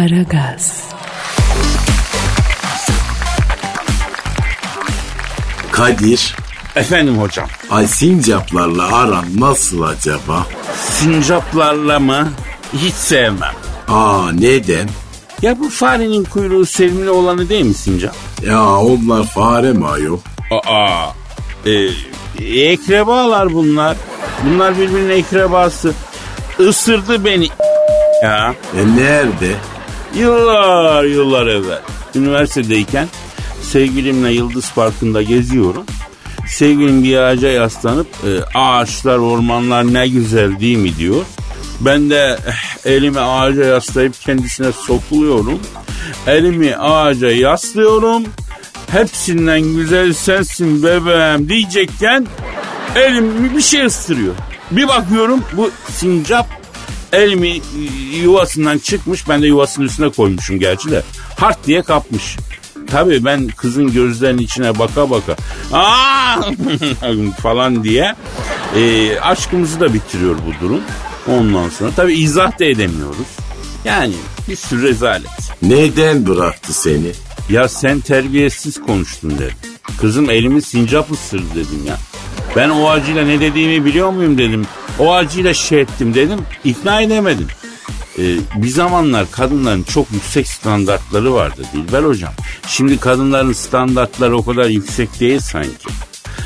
Aragaz. Kadir, Efendim hocam. ay sincaplarla aran nasıl acaba? Sincaplarla mı? Hiç sevmem. Aa neden? Ya bu farenin kuyruğu sevimli olanı değil mi sincap? Ya onlar fare mi ayol? Aa. E, ekrebalar bunlar. Bunlar birbirinin ekrebası. Isırdı beni ya. E nerede? Yıllar yıllar evvel. Üniversitedeyken sevgilimle Yıldız Parkı'nda geziyorum. Sevgilim bir ağaca yaslanıp e, ağaçlar ormanlar ne güzel değil mi diyor. Ben de eh, elimi ağaca yaslayıp kendisine sokuluyorum. Elimi ağaca yaslıyorum. Hepsinden güzel sensin bebeğim diyecekken elim bir şey ısırıyor. Bir bakıyorum bu sincap elimi e, yuvasından çıkmış. Ben de yuvasının üstüne koymuşum gerçi de. Hart diye kapmış. Tabii ben kızın gözlerinin içine baka baka aa falan diye e, aşkımızı da bitiriyor bu durum. Ondan sonra tabii izah da edemiyoruz. Yani bir sürü rezalet. Neden bıraktı seni? Ya sen terbiyesiz konuştun dedim. Kızım elimi sincap ısırdı dedim ya. Ben o acıyla ne dediğimi biliyor muyum dedim. O acıyla şey ettim dedim. İkna edemedim. Ee, bir zamanlar kadınların çok yüksek standartları vardı Dilber hocam. Şimdi kadınların standartları o kadar yüksek değil sanki.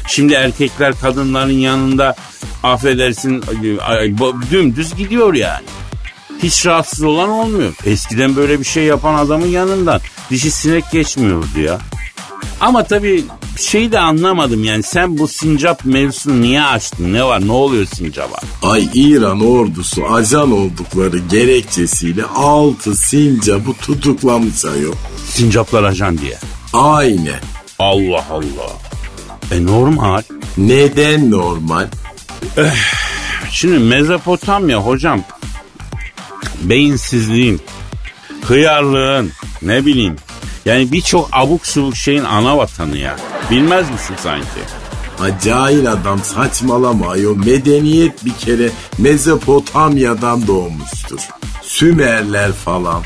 Şimdi erkekler kadınların yanında affedersin dümdüz gidiyor yani. Hiç rahatsız olan olmuyor. Eskiden böyle bir şey yapan adamın yanından dişi sinek geçmiyordu ya. Ama tabii şeyi de anlamadım yani sen bu sincap mevzusunu niye açtın? Ne var? Ne oluyor sincaba? Ay İran ordusu ajan oldukları gerekçesiyle altı sincapı tutuklamış ayol. Sincaplar ajan diye. Aynen. Allah Allah. E normal. Neden normal? Şimdi Mezopotamya hocam beyinsizliğin, hıyarlığın, ne bileyim yani birçok abuk subuk şeyin ana vatanı ya. Bilmez misin sanki? Ha cahil adam saçmalama ayol. Medeniyet bir kere Mezopotamya'dan doğmuştur. Sümerler falan.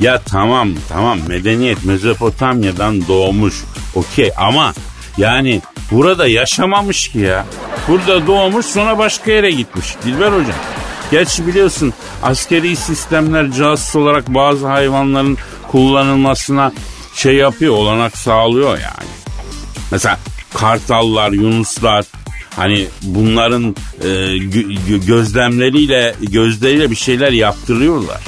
Ya tamam tamam medeniyet Mezopotamya'dan doğmuş okey ama yani burada yaşamamış ki ya. Burada doğmuş sonra başka yere gitmiş Dilber hocam. Gerçi biliyorsun askeri sistemler casus olarak bazı hayvanların kullanılmasına şey yapıyor olanak sağlıyor yani. Mesela kartallar, yunuslar hani bunların e, gö- gö- gözlemleriyle gözleriyle bir şeyler yaptırıyorlar.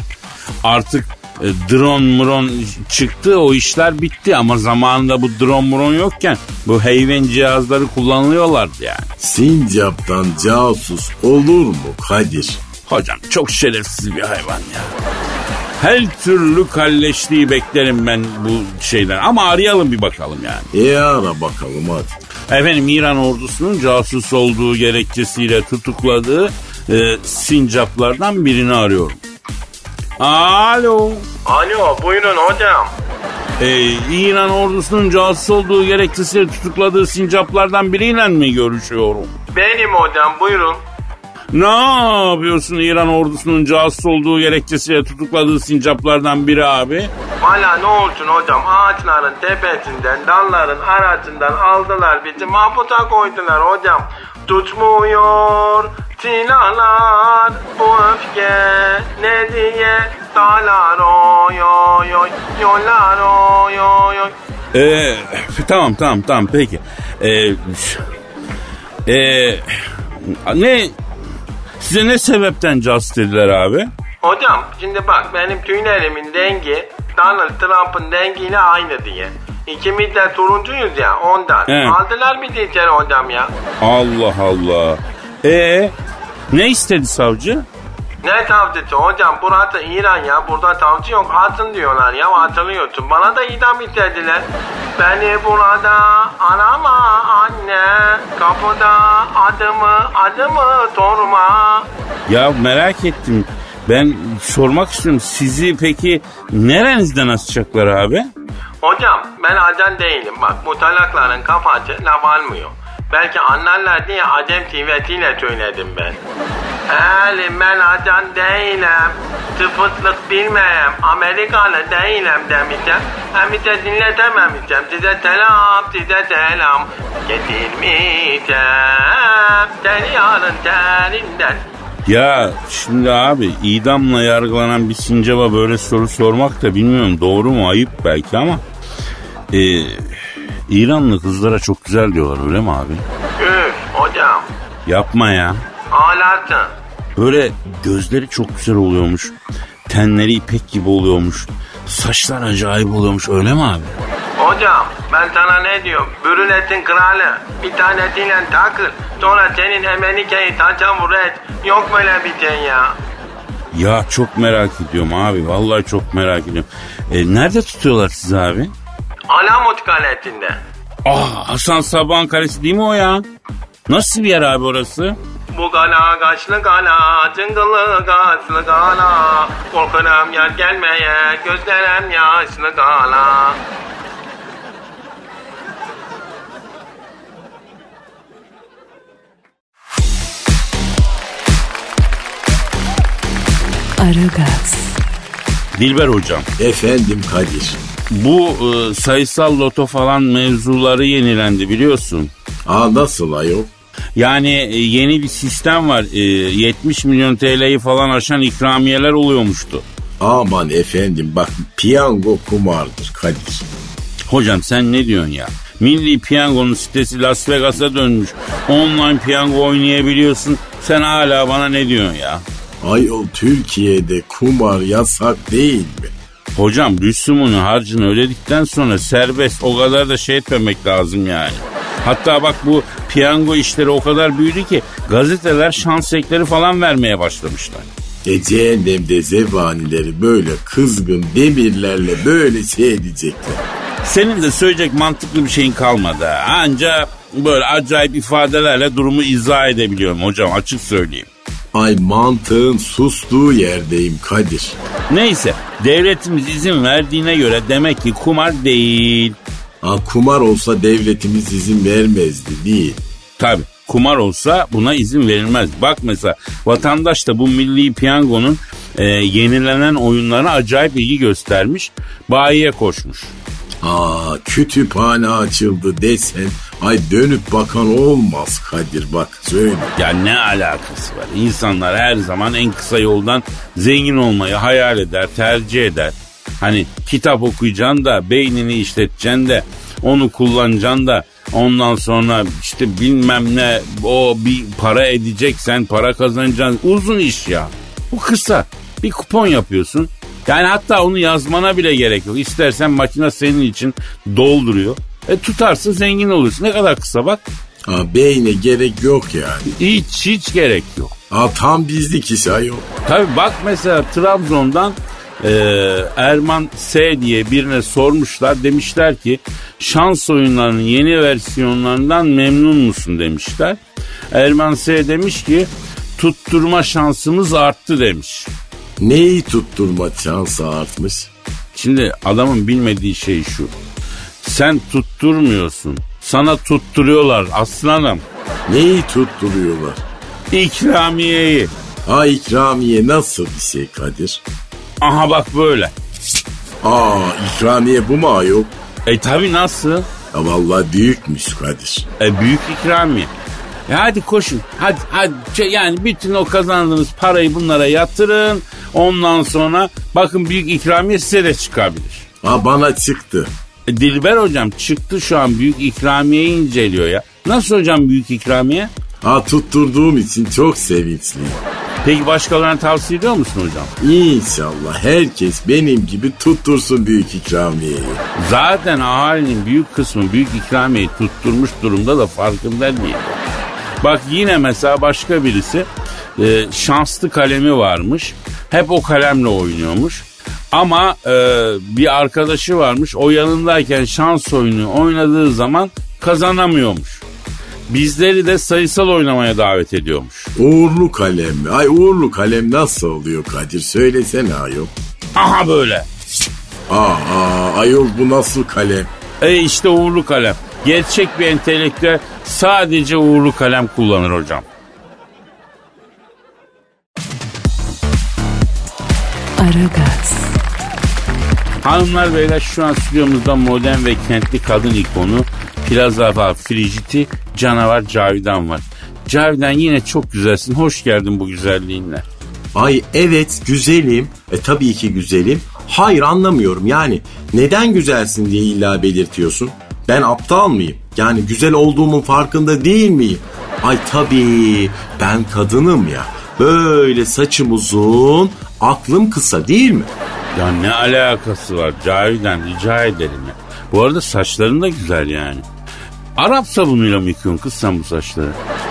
Artık e, drone muron çıktı o işler bitti ama zamanında bu drone muron yokken bu heyven cihazları kullanılıyorlardı yani. Sincaptan casus olur mu Kadir? Hocam çok şerefsiz bir hayvan ya. Her türlü kalleşliği beklerim ben bu şeyden ama arayalım bir bakalım yani. E ara bakalım hadi. Efendim İran ordusunun casus olduğu gerekçesiyle tutukladığı e, sincaplardan birini arıyorum. Alo. Alo buyurun hocam. E, İran ordusunun casus olduğu gerekçesiyle tutukladığı sincaplardan biriyle mi görüşüyorum? Benim hocam buyurun. Ne yapıyorsun İran ordusunun casus olduğu gerekçesiyle tutukladığı sincaplardan biri abi? Valla ne olsun hocam ağaçların tepesinden dalların arasından aldılar bizi mahpusa koydular hocam. Tutmuyor silahlar bu öfke ne diye dalar oy oy oy yollar oy oy oy. Ee, tamam tamam tamam peki. Ee, ee, ne size ne sebepten casus dediler abi? Hocam şimdi bak benim tüylerimin rengi Donald Trump'ın rengiyle aynı diye. İkimiz de turuncuyuz ya ondan. He. Aldılar bizi içeri hocam ya. Allah Allah. Ee, ne istedi savcı? Ne tavcısı hocam burası İran ya burada tavcı yok atın diyorlar ya hatırlıyorsun bana da idam istediler. Beni burada arama anne kapıda adımı adımı sorma. Ya merak ettim. Ben sormak istiyorum. Sizi peki nerenizden asacaklar abi? Hocam ben ajan değilim bak bu talakların kafası laf almıyor. Belki anlarlar diye Acem TV'siyle söyledim ben. Elim ben acan değilim. Tıfıtlık bilmeyem. Amerikalı değilim demişim. Hem de dinletememişim. Size selam, size selam. Getirmeyeceğim. Seni yarın terinden. Ya şimdi abi idamla yargılanan bir sincaba böyle soru sormak da bilmiyorum doğru mu ayıp belki ama e, İranlı kızlara çok güzel diyorlar öyle mi abi? Üf hocam. Yapma ya. Ağlarsın. Böyle gözleri çok güzel oluyormuş. Tenleri ipek gibi oluyormuş. Saçlar acayip oluyormuş öyle mi abi? Hocam ben sana ne diyorum? Brünetin kralı. Bir tanesiyle takıl. Sonra senin Emenike'yi taça vur et. Yok böyle bir şey ya. Ya çok merak ediyorum abi. Vallahi çok merak ediyorum. E, nerede tutuyorlar sizi abi? Alamut Kalesi'nde. Ah Hasan Sabahan Kalesi değil mi o ya? Nasıl bir yer abi orası? Bu kala kaşlı kala, cıngılı kaşlı kala. Korkarım yer gelmeye, gözlerim yaşlı kala. Aragaz, Dilber hocam. Efendim Kadir. Bu e, sayısal loto falan mevzuları yenilendi biliyorsun. Aa nasıl ayol? Yani e, yeni bir sistem var. E, 70 milyon TL'yi falan aşan ikramiyeler oluyormuştu. Aman efendim bak piyango kumardır Kadir. Hocam sen ne diyorsun ya? Milli Piyango'nun sitesi Las Vegas'a dönmüş. Online piyango oynayabiliyorsun. Sen hala bana ne diyorsun ya? Ayol Türkiye'de kumar yasak değil mi? Hocam rüsumunu harcını ödedikten sonra serbest o kadar da şey etmemek lazım yani. Hatta bak bu piyango işleri o kadar büyüdü ki gazeteler şans ekleri falan vermeye başlamışlar. E cehennemde zebanileri böyle kızgın demirlerle böyle şey edecekler. Senin de söyleyecek mantıklı bir şeyin kalmadı. Anca böyle acayip ifadelerle durumu izah edebiliyorum hocam açık söyleyeyim. Ay mantığın sustuğu yerdeyim Kadir. Neyse devletimiz izin verdiğine göre demek ki kumar değil. Ha, kumar olsa devletimiz izin vermezdi değil. Tabi kumar olsa buna izin verilmez. Bak mesela vatandaş da bu milli piyangonun e, yenilenen oyunlarına acayip ilgi göstermiş. Bayiye koşmuş. Aa kütüphane açıldı desen ay dönüp bakan olmaz Kadir bak söyle. Ya ne alakası var? İnsanlar her zaman en kısa yoldan zengin olmayı hayal eder, tercih eder. Hani kitap okuyacaksın da, beynini işleteceksin de, onu kullanacaksın da, ondan sonra işte bilmem ne o bir para edeceksen, para kazanacaksın. Uzun iş ya. Bu kısa. Bir kupon yapıyorsun. Yani hatta onu yazmana bile gerek yok. İstersen makine senin için dolduruyor. E tutarsın zengin olursun. Ne kadar kısa bak. Aa, beyne gerek yok yani. Hiç hiç gerek yok. Aa, tam bizlik iş ayol. Tabi bak mesela Trabzon'dan e, Erman S diye birine sormuşlar. Demişler ki şans oyunlarının yeni versiyonlarından memnun musun demişler. Erman S demiş ki tutturma şansımız arttı demiş. Neyi tutturma şansı artmış? Şimdi adamın bilmediği şey şu. Sen tutturmuyorsun. Sana tutturuyorlar aslanım. Neyi tutturuyorlar? İkramiyeyi. Ha ikramiye nasıl bir şey Kadir? Aha bak böyle. Aa ikramiye bu mu ayol? E tabi nasıl? Ya vallahi büyükmüş Kadir. E büyük ikramiye. E hadi koşun. Hadi hadi Şey, yani bütün o kazandığınız parayı bunlara yatırın. Ondan sonra bakın büyük ikramiye size de çıkabilir. Ha bana çıktı. Dilber hocam çıktı şu an büyük ikramiyeyi inceliyor ya. Nasıl hocam büyük ikramiye? Ha tutturduğum için çok sevinçliyim. Peki başkalarına tavsiye ediyor musun hocam? İnşallah herkes benim gibi tuttursun büyük ikramiyeyi. Zaten ahalinin büyük kısmı büyük ikramiyeyi tutturmuş durumda da farkında değil. Bak yine mesela başka birisi e, şanslı kalemi varmış. Hep o kalemle oynuyormuş. Ama e, bir arkadaşı varmış. O yanındayken şans oyunu oynadığı zaman kazanamıyormuş. Bizleri de sayısal oynamaya davet ediyormuş. Uğurlu kalem mi? Ay uğurlu kalem nasıl oluyor Kadir? Söylesene ayol. Aha böyle. Aa, aa ayol bu nasıl kalem? E işte uğurlu kalem. Gerçek bir entelektüel sadece uğurlu kalem kullanır hocam. Aragaz, Hanımlar beyler şu an stüdyomuzda modern ve kentli kadın ikonu Plaza Frigiti canavar Cavidan var. Cavidan yine çok güzelsin. Hoş geldin bu güzelliğinle. Ay evet güzelim. E tabii ki güzelim. Hayır anlamıyorum yani. Neden güzelsin diye illa belirtiyorsun. Ben aptal mıyım? Yani güzel olduğumun farkında değil miyim? Ay tabii ben kadınım ya. Böyle saçım uzun, aklım kısa değil mi? Ya ne alakası var Cavidan rica ederim ya. Bu arada saçların da güzel yani. Arap sabunuyla mı yıkıyorsun kız sen bu saçları?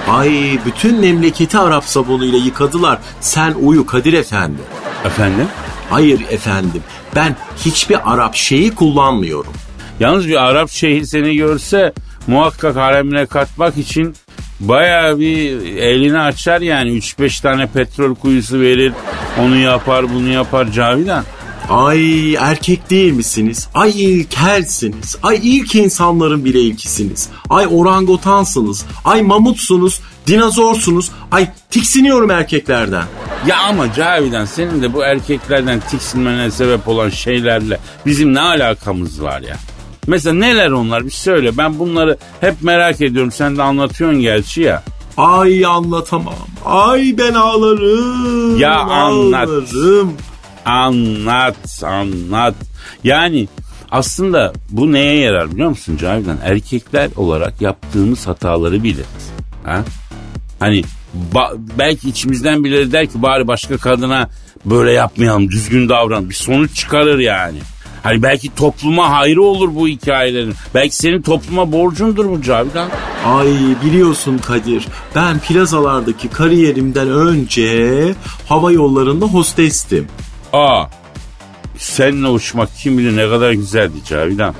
Ay bütün memleketi Arap sabunuyla yıkadılar. Sen uyu Kadir Efendi. Efendim? Hayır efendim ben hiçbir Arap şeyi kullanmıyorum. Yalnız bir Arap şeyhi seni görse muhakkak haremine katmak için Bayağı bir elini açar yani 3-5 tane petrol kuyusu verir. Onu yapar bunu yapar Cavidan. Ay erkek değil misiniz? Ay ilkelsiniz. Ay ilk insanların bile ilkisiniz. Ay orangotansınız. Ay mamutsunuz. Dinozorsunuz. Ay tiksiniyorum erkeklerden. Ya ama Cavidan senin de bu erkeklerden tiksinmene sebep olan şeylerle bizim ne alakamız var ya? Mesela neler onlar bir söyle. Ben bunları hep merak ediyorum. Sen de anlatıyorsun gerçi ya. Ay anlatamam. Ay ben ağlarım. Ya anlat. Ağlarım. Anlat, anlat. Yani aslında bu neye yarar biliyor musun Cavidan? Erkekler olarak yaptığımız hataları bilir. Ha? Hani ba- belki içimizden birileri der ki bari başka kadına böyle yapmayalım, düzgün davran. Bir sonuç çıkarır yani. Hani belki topluma hayrı olur bu hikayelerin. Belki senin topluma borcundur bu Cavidan. Ay biliyorsun Kadir ben plazalardaki kariyerimden önce hava yollarında hostestim. Aa, seninle uçmak kim bilir ne kadar güzeldi Cavidan.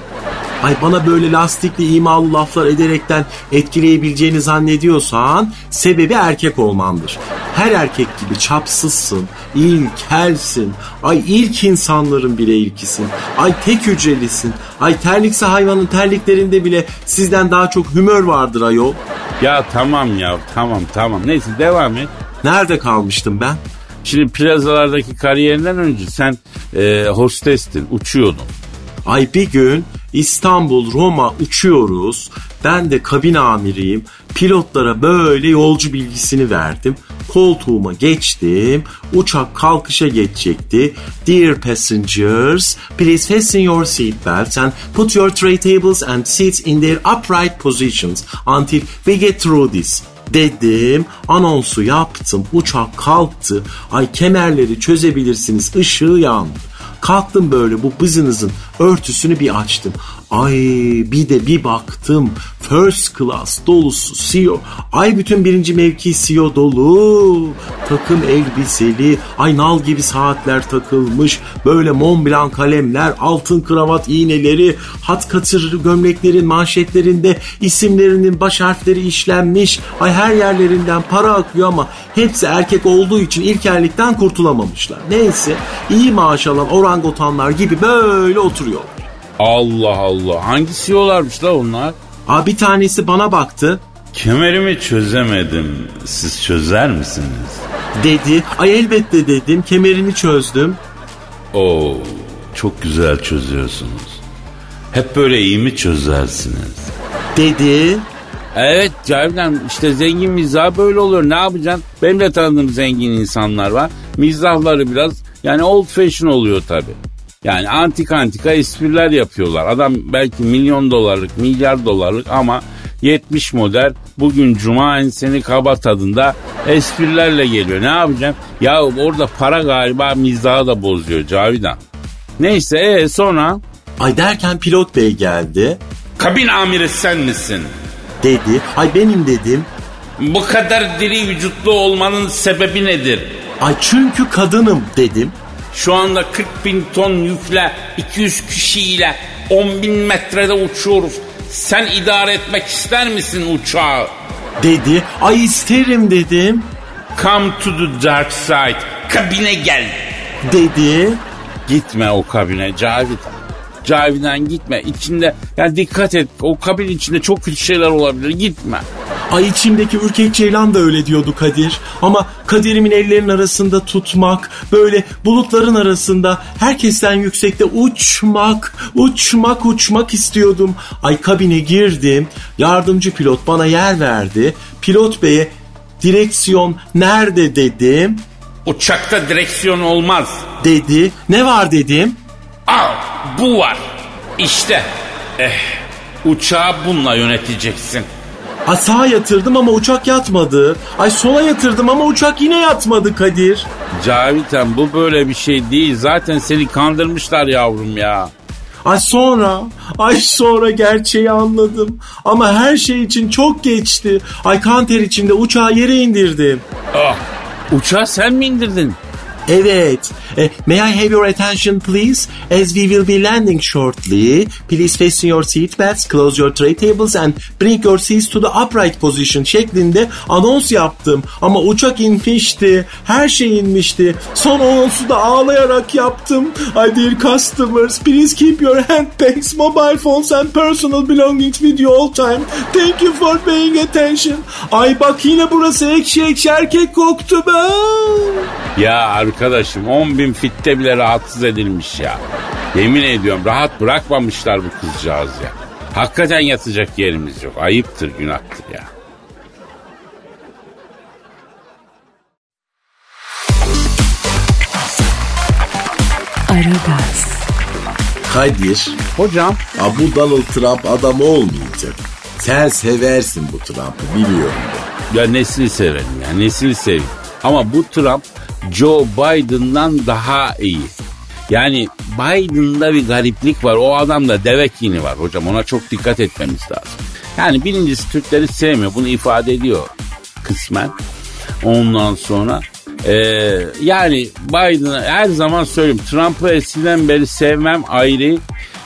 Ay bana böyle lastikli imalı laflar ederekten etkileyebileceğini zannediyorsan sebebi erkek olmandır. Her erkek gibi çapsızsın, ilkelsin. Ay ilk insanların bile ilkisin. Ay tek hücrelisin. Ay terlikse hayvanın terliklerinde bile sizden daha çok hümör vardır ayol. Ya tamam ya tamam tamam neyse devam et. Nerede kalmıştım ben? Şimdi plazalardaki kariyerinden önce sen e, hostestin, uçuyordun. Ay bir gün İstanbul, Roma uçuyoruz. Ben de kabin amiriyim. Pilotlara böyle yolcu bilgisini verdim. Koltuğuma geçtim. Uçak kalkışa geçecekti. Dear passengers, please fasten your seatbelts and put your tray tables and seats in their upright positions until we get through this dedim. Anonsu yaptım. Uçak kalktı. Ay kemerleri çözebilirsiniz. Işığı yandı. Kalktım böyle bu bızınızın örtüsünü bir açtım. Ay bir de bir baktım first class dolusu CEO. Ay bütün birinci mevki CEO dolu. Takım elbiseli. Ay nal gibi saatler takılmış. Böyle Mont Blanc kalemler, altın kravat iğneleri, hat katır gömleklerin manşetlerinde isimlerinin baş harfleri işlenmiş. Ay her yerlerinden para akıyor ama hepsi erkek olduğu için ilkellikten kurtulamamışlar. Neyse iyi maaş alan orangutanlar gibi böyle oturuyorlar. Allah Allah hangi CEO'larmış la onlar? Aa, bir tanesi bana baktı Kemerimi çözemedim. Siz çözer misiniz? dedi. Ay elbette dedim kemerini çözdüm. Oo, çok güzel çözüyorsunuz. Hep böyle iyi mi çözersiniz? Dedi. Evet Cavidan işte zengin mizah böyle oluyor. Ne yapacaksın? Benim de tanıdığım zengin insanlar var. Mizahları biraz yani old fashion oluyor tabi. Yani antik antika espriler yapıyorlar. Adam belki milyon dolarlık, milyar dolarlık ama 70 model bugün cuma enseni kaba tadında esprilerle geliyor. Ne yapacaksın? Ya orada para galiba mizahı da bozuyor Cavidan. Neyse ee, sonra Ay derken pilot bey geldi. kabin amiri sen misin? Dedi. Ay benim dedim. Bu kadar diri vücutlu olmanın sebebi nedir? Ay çünkü kadınım dedim. Şu anda 40 bin ton yükle 200 kişiyle 10 bin metrede uçuyoruz. Sen idare etmek ister misin uçağı? Dedi. Ay isterim dedim. Come to the dark side. Kabine gel. Dedi. Gitme o kabine Cavidan. Cavidan gitme. İçinde yani dikkat et. O kabin içinde çok kötü şeyler olabilir. Gitme. Ay içimdeki ürkek ceylan da öyle diyordu Kadir. Ama kaderimin ellerinin arasında tutmak, böyle bulutların arasında herkesten yüksekte uçmak, uçmak, uçmak istiyordum. Ay kabine girdim. Yardımcı pilot bana yer verdi. Pilot beye direksiyon nerede dedim. Uçakta direksiyon olmaz. Dedi. Ne var dedim. Al bu var. İşte. Eh, uçağı bununla yöneteceksin. Ay sağa yatırdım ama uçak yatmadı. Ay sola yatırdım ama uçak yine yatmadı Kadir. Cavitan bu böyle bir şey değil. Zaten seni kandırmışlar yavrum ya. Ay sonra, ay sonra gerçeği anladım. Ama her şey için çok geçti. Ay kanter içinde uçağı yere indirdim. Ah, uçağı sen mi indirdin? Evet. Eh, may I have your attention please? As we will be landing shortly, please fasten your seatbelts, close your tray tables and bring your seats to the upright position şeklinde anons yaptım. Ama uçak inmişti. Her şey inmişti. Son anonsu da ağlayarak yaptım. I dear customers, please keep your handbags, mobile phones and personal belongings with you all time. Thank you for paying attention. Ay bak yine burası ekşi ekşi erkek koktu be. Ya arkadaşım 10 bin fitte bile rahatsız edilmiş ya. Yemin ediyorum rahat bırakmamışlar bu kızcağız ya. Hakikaten yatacak yerimiz yok. Ayıptır günahtır ya. Aragaz, Kadir, Hocam Ha bu Donald Trump adam olmayacak. Sen seversin bu Trump'ı biliyorum ben. ya nesini severim ya nesini seveyim. Ama bu Trump Joe Biden'dan daha iyi. Yani Biden'da bir gariplik var. O adamda deve kini var hocam. Ona çok dikkat etmemiz lazım. Yani birincisi Türkleri sevmiyor. Bunu ifade ediyor kısmen. Ondan sonra eee, yani Biden'ı her zaman söyleyeyim. Trump'ı eskiden beri sevmem ayrı.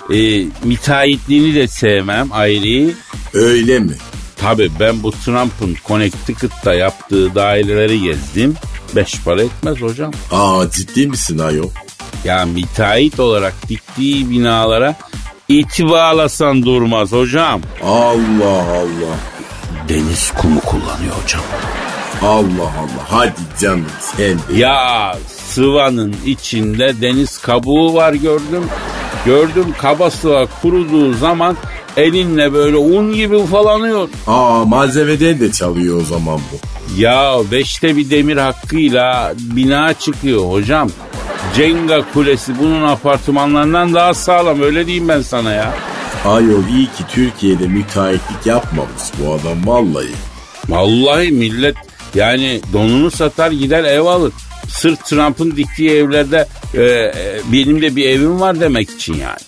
Eee müteahhitliğini de sevmem ayrı. Öyle mi? Tabii ben bu Trump'ın Connecticut'ta yaptığı daireleri gezdim. Beş para etmez hocam. Aa ciddi misin ayol? Ya müteahhit olarak diktiği binalara iti bağlasan durmaz hocam. Allah Allah. Deniz kumu kullanıyor hocam. Allah Allah. Hadi canım sen de. Ya sıvanın içinde deniz kabuğu var gördüm. Gördüm kaba sıva kuruduğu zaman elinle böyle un gibi ufalanıyor. Aa malzemeden de çalıyor o zaman bu. Ya beşte bir demir hakkıyla bina çıkıyor hocam. Cenga kulesi bunun apartmanlarından daha sağlam öyle diyeyim ben sana ya. Ayol iyi ki Türkiye'de müteahhitlik yapmamış bu adam vallahi. Vallahi millet yani donunu satar gider ev alır. Sırf Trump'ın diktiği evlerde e, e, benim de bir evim var demek için yani.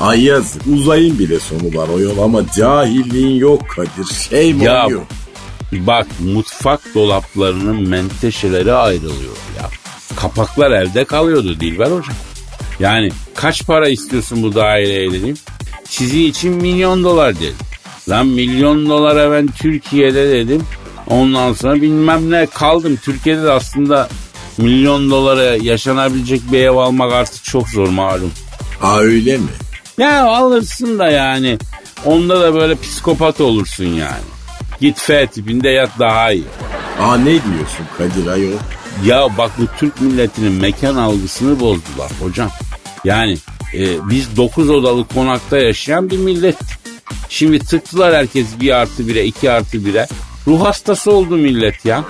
Ay yazık uzayın bile sonu var o yol ama cahilliğin yok Kadir. Şey mi Ya oluyor? bak mutfak dolaplarının menteşeleri ayrılıyor ya. Kapaklar elde kalıyordu Dilber hocam. Yani kaç para istiyorsun bu daireye dedim. Sizi için milyon dolar dedim. Lan milyon dolara ben Türkiye'de dedim. Ondan sonra bilmem ne kaldım. Türkiye'de de aslında milyon dolara yaşanabilecek bir ev almak artık çok zor malum. Aa öyle mi? Ya alırsın da yani. Onda da böyle psikopat olursun yani. Git F tipinde yat daha iyi. Aa ne diyorsun Kadir ayol? Ya bak bu Türk milletinin mekan algısını bozdular hocam. Yani e, biz 9 odalı konakta yaşayan bir millet. Şimdi tıktılar herkes bir artı bire, iki artı bire. Ruh hastası oldu millet ya.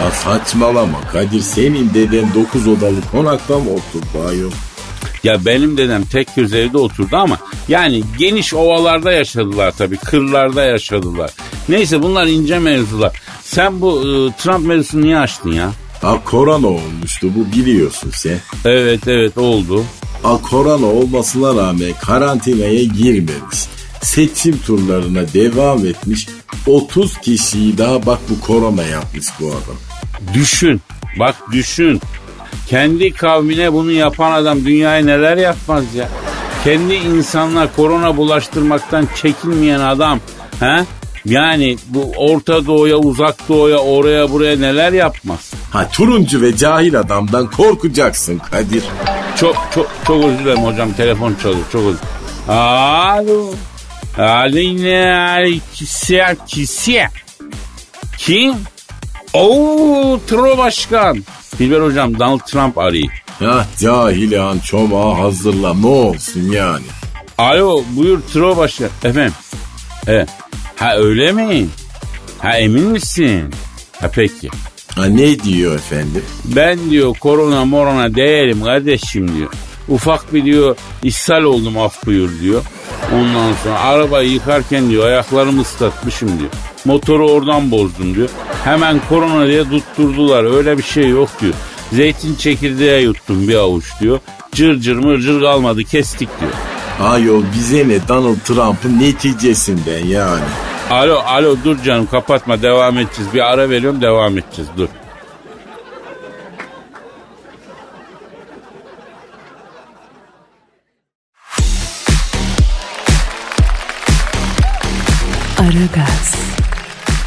Ya saçmalama Kadir senin deden 9 odalı konakta mı oturdu ayol? Ya benim dedem tek göz evde oturdu ama yani geniş ovalarda yaşadılar tabii. Kırlarda yaşadılar. Neyse bunlar ince mevzular. Sen bu e, Trump mevzusunu niye açtın ya? Ha korona olmuştu bu biliyorsun sen. Evet evet oldu. Ha korona olmasına rağmen karantinaya girmemiş. Seçim turlarına devam etmiş. 30 kişiyi daha bak bu korona yapmış bu adam. Düşün. Bak düşün. Kendi kavmine bunu yapan adam dünyaya neler yapmaz ya. Kendi insanlar korona bulaştırmaktan çekinmeyen adam. He? Yani bu Orta Doğu'ya, Uzak Doğu'ya, oraya buraya neler yapmaz. Ha turuncu ve cahil adamdan korkacaksın Kadir. Çok çok çok özür dilerim hocam telefon çalıyor çok özür Alo. Kisiye kisiye. Kim? Oo Tro Başkan. Dilber hocam Donald Trump arayı. Ya cahilan çomağı hazırla ne olsun yani. Alo buyur Tro Başkan. Efendim. Evet. Ha öyle mi? Ha emin misin? Ha peki. Ha ne diyor efendim? Ben diyor korona morona değerim kardeşim diyor. Ufak bir diyor ishal oldum af buyur diyor. Ondan sonra arabayı yıkarken diyor ayaklarımı ıslatmışım diyor. Motoru oradan bozdum diyor. Hemen korona diye tutturdular öyle bir şey yok diyor. Zeytin çekirdeği yuttum bir avuç diyor. Cır cır mırcır kalmadı kestik diyor. Ayol bize ne Donald Trump'ın neticesinden yani. Alo alo dur canım kapatma devam edeceğiz. Bir ara veriyorum devam edeceğiz dur.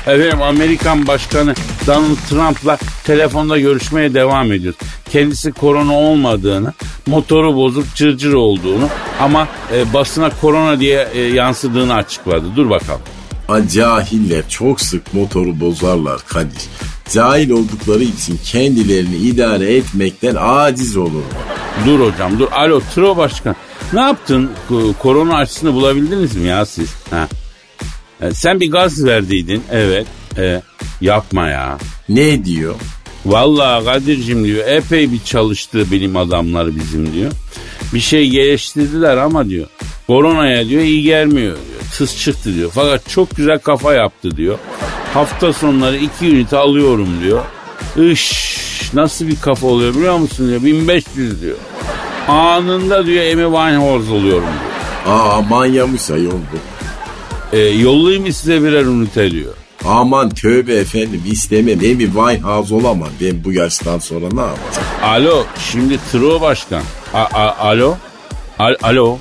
Efendim Amerikan Başkanı Donald Trump'la telefonda görüşmeye devam ediyoruz. Kendisi korona olmadığını, motoru bozuk cırcır olduğunu ama e, basına korona diye e, yansıdığını açıkladı. Dur bakalım. Ha cahiller çok sık motoru bozarlar Kadir. Cahil oldukları için kendilerini idare etmekten aciz olur. Dur hocam dur. Alo Tro Başkan. Ne yaptın? Ko- Korona aşısını bulabildiniz mi ya siz? Ha. E, sen bir gaz verdiydin. Evet. E, yapma ya. Ne diyor? Vallahi Kadir'cim diyor epey bir çalıştı bilim adamları bizim diyor. Bir şey geliştirdiler ama diyor koronaya diyor iyi gelmiyor diyor. Tıs çıktı diyor. Fakat çok güzel kafa yaptı diyor. Hafta sonları iki ünite alıyorum diyor. Iş nasıl bir kafa oluyor biliyor musun diyor. 1500 diyor. Anında diyor Amy Winehouse oluyorum diyor. Aa manyamış ayol bu. E, yollayayım mı size birer ünite diyor. Aman tövbe efendim istemem. Emi Winehouse olamam. Ben bu yaştan sonra ne yapacağım? Alo şimdi Tro Başkan. A- a- alo? Al- alo?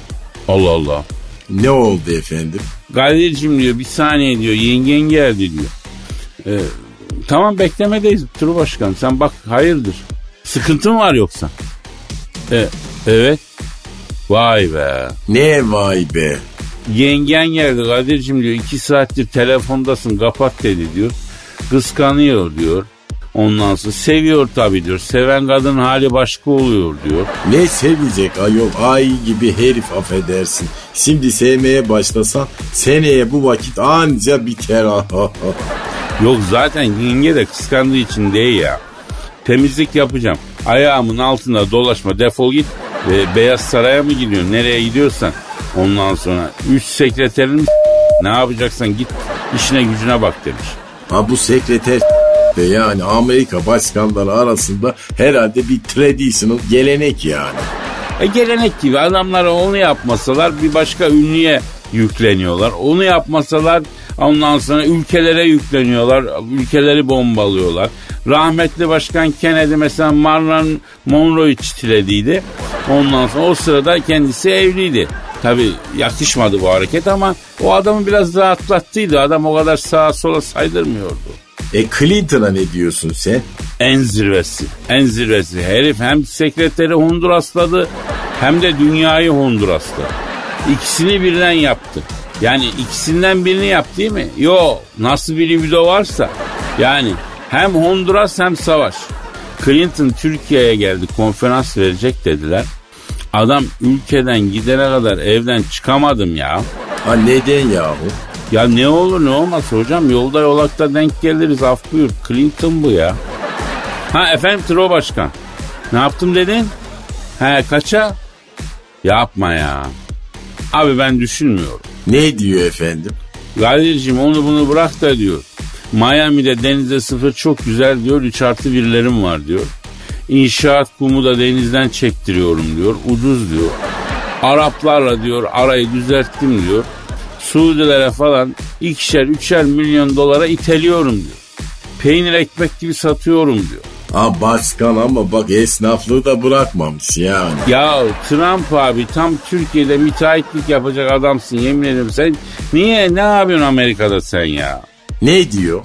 Allah Allah. Ne oldu efendim? Kadir'cim diyor bir saniye diyor yengen geldi diyor. Ee, tamam beklemedeyiz Turu Başkan sen bak hayırdır. Sıkıntın var yoksa? E, evet. Vay be. Ne vay be. Yengen geldi Kadir'cim diyor iki saattir telefondasın kapat dedi diyor. Kıskanıyor diyor. Ondan sonra seviyor tabii diyor. Seven kadın hali başka oluyor diyor. Ne sevecek ayol ay gibi herif affedersin. Şimdi sevmeye başlasan seneye bu vakit anca biter. Yok zaten yenge de kıskandığı için değil ya. Temizlik yapacağım. Ayağımın altında dolaşma defol git. Ve Beyaz Saray'a mı gidiyorsun? Nereye gidiyorsan. Ondan sonra üst sekreterin ne yapacaksan git işine gücüne bak demiş. ha bu sekreter de yani Amerika başkanları arasında herhalde bir traditional gelenek yani. E gelenek gibi adamlar onu yapmasalar bir başka ünlüye yükleniyorlar. Onu yapmasalar ondan sonra ülkelere yükleniyorlar. Ülkeleri bombalıyorlar. Rahmetli Başkan Kennedy mesela Marilyn Monroe'yu çitilediydi. Ondan sonra o sırada kendisi evliydi. Tabi yakışmadı bu hareket ama o adamı biraz rahatlattıydı. Adam o kadar sağa sola saydırmıyordu. E Clinton'a ne diyorsun sen? En zirvesi. En zirvesi. Herif hem sekreteri Hondurasladı hem de dünyayı Honduras'ta. İkisini birden yaptı. Yani ikisinden birini yaptı değil mi? Yo nasıl bir libido varsa. Yani hem Honduras hem savaş. Clinton Türkiye'ye geldi konferans verecek dediler. Adam ülkeden gidene kadar evden çıkamadım ya. Ha neden yahu? Ya ne olur ne olmaz hocam yolda yolakta denk geliriz af buyur. Clinton bu ya. Ha efendim Tro Başkan. Ne yaptım dedin? He kaça? Yapma ya. Abi ben düşünmüyorum. Ne diyor efendim? Kadir'cim onu bunu bırak da diyor. Miami'de denize sıfır çok güzel diyor. 3 artı birlerim var diyor. İnşaat kumu da denizden çektiriyorum diyor. Ucuz diyor. Araplarla diyor arayı düzelttim diyor. Suudilere falan ikişer üçer milyon dolara iteliyorum diyor. Peynir ekmek gibi satıyorum diyor. Ha başkan ama bak esnaflığı da bırakmamış yani. Ya Trump abi tam Türkiye'de müteahhitlik yapacak adamsın yemin ederim. Sen niye ne yapıyorsun Amerika'da sen ya? Ne diyor?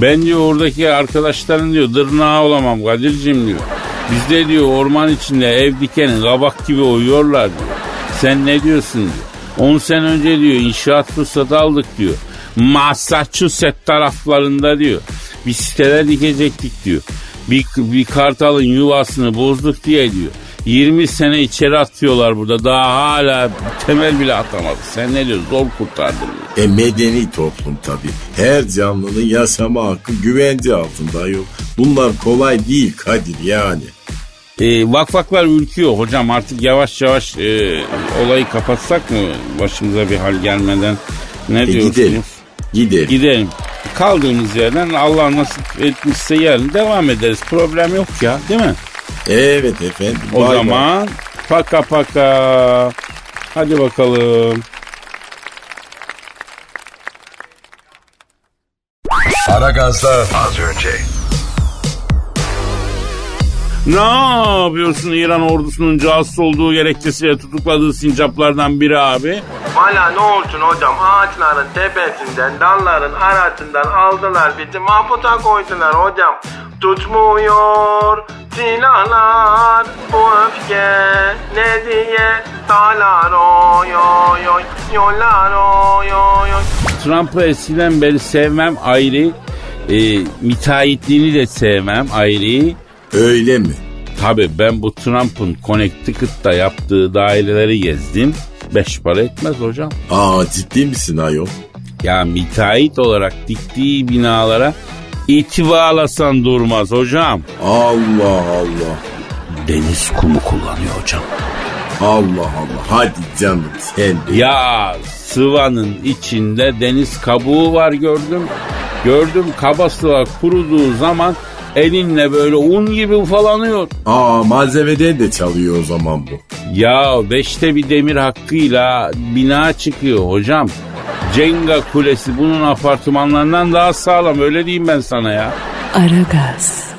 Ben diyor oradaki arkadaşların diyor dırnağı olamam Kadir'cim diyor. Bizde diyor orman içinde ev dikenin kabak gibi uyuyorlar diyor. Sen ne diyorsun diyor. 10 sene önce diyor inşaat fırsatı aldık diyor. Massachusetts taraflarında diyor. Bir siteler dikecektik diyor. Bir, bir kartalın yuvasını bozduk diye diyor. 20 sene içeri atıyorlar burada. Daha hala temel bile atamadı. Sen ne diyorsun? Zor kurtardın. E medeni toplum tabii. Her canlının yaşama hakkı güvence altında yok. Bunlar kolay değil Kadir yani. E, vakfaklar ürküyor hocam artık yavaş yavaş e, olayı kapatsak mı başımıza bir hal gelmeden ne E diyorsunuz? gidelim. Gidelim. Gidelim. Kaldığımız yerden Allah nasip etmişse yarın devam ederiz. Problem yok ya değil mi? Evet efendim. O Bay bay. zaman paka paka. Hadi bakalım. Aragaz'da az önce. Ne yapıyorsun İran ordusunun casus olduğu gerekçesiyle tutukladığı sincaplardan biri abi? Valla ne olsun hocam ağaçların tepesinden dalların arasından aldılar bizi mahputa koydular hocam. Tutmuyor silahlar bu öfke ne diye dalar oy oy oy yollar oy oy oy. Trump'ı eskiden beri sevmem ayrı. E, müteahhitliğini de sevmem ayrı. Öyle mi? Tabi ben bu Trump'ın Connecticut'ta yaptığı daireleri gezdim. Beş para etmez hocam. Aa ciddi misin ayol? Ya müteahhit olarak diktiği binalara iti bağlasan durmaz hocam. Allah Allah. Deniz kumu kullanıyor hocam. Allah Allah. Hadi canım sen de. Ya sıvanın içinde deniz kabuğu var gördüm. Gördüm kaba sıva kuruduğu zaman elinle böyle un gibi ufalanıyor. Aa malzemeden de çalıyor o zaman bu. Ya beşte bir demir hakkıyla bina çıkıyor hocam. Cenga kulesi bunun apartmanlarından daha sağlam öyle diyeyim ben sana ya. Aragaz.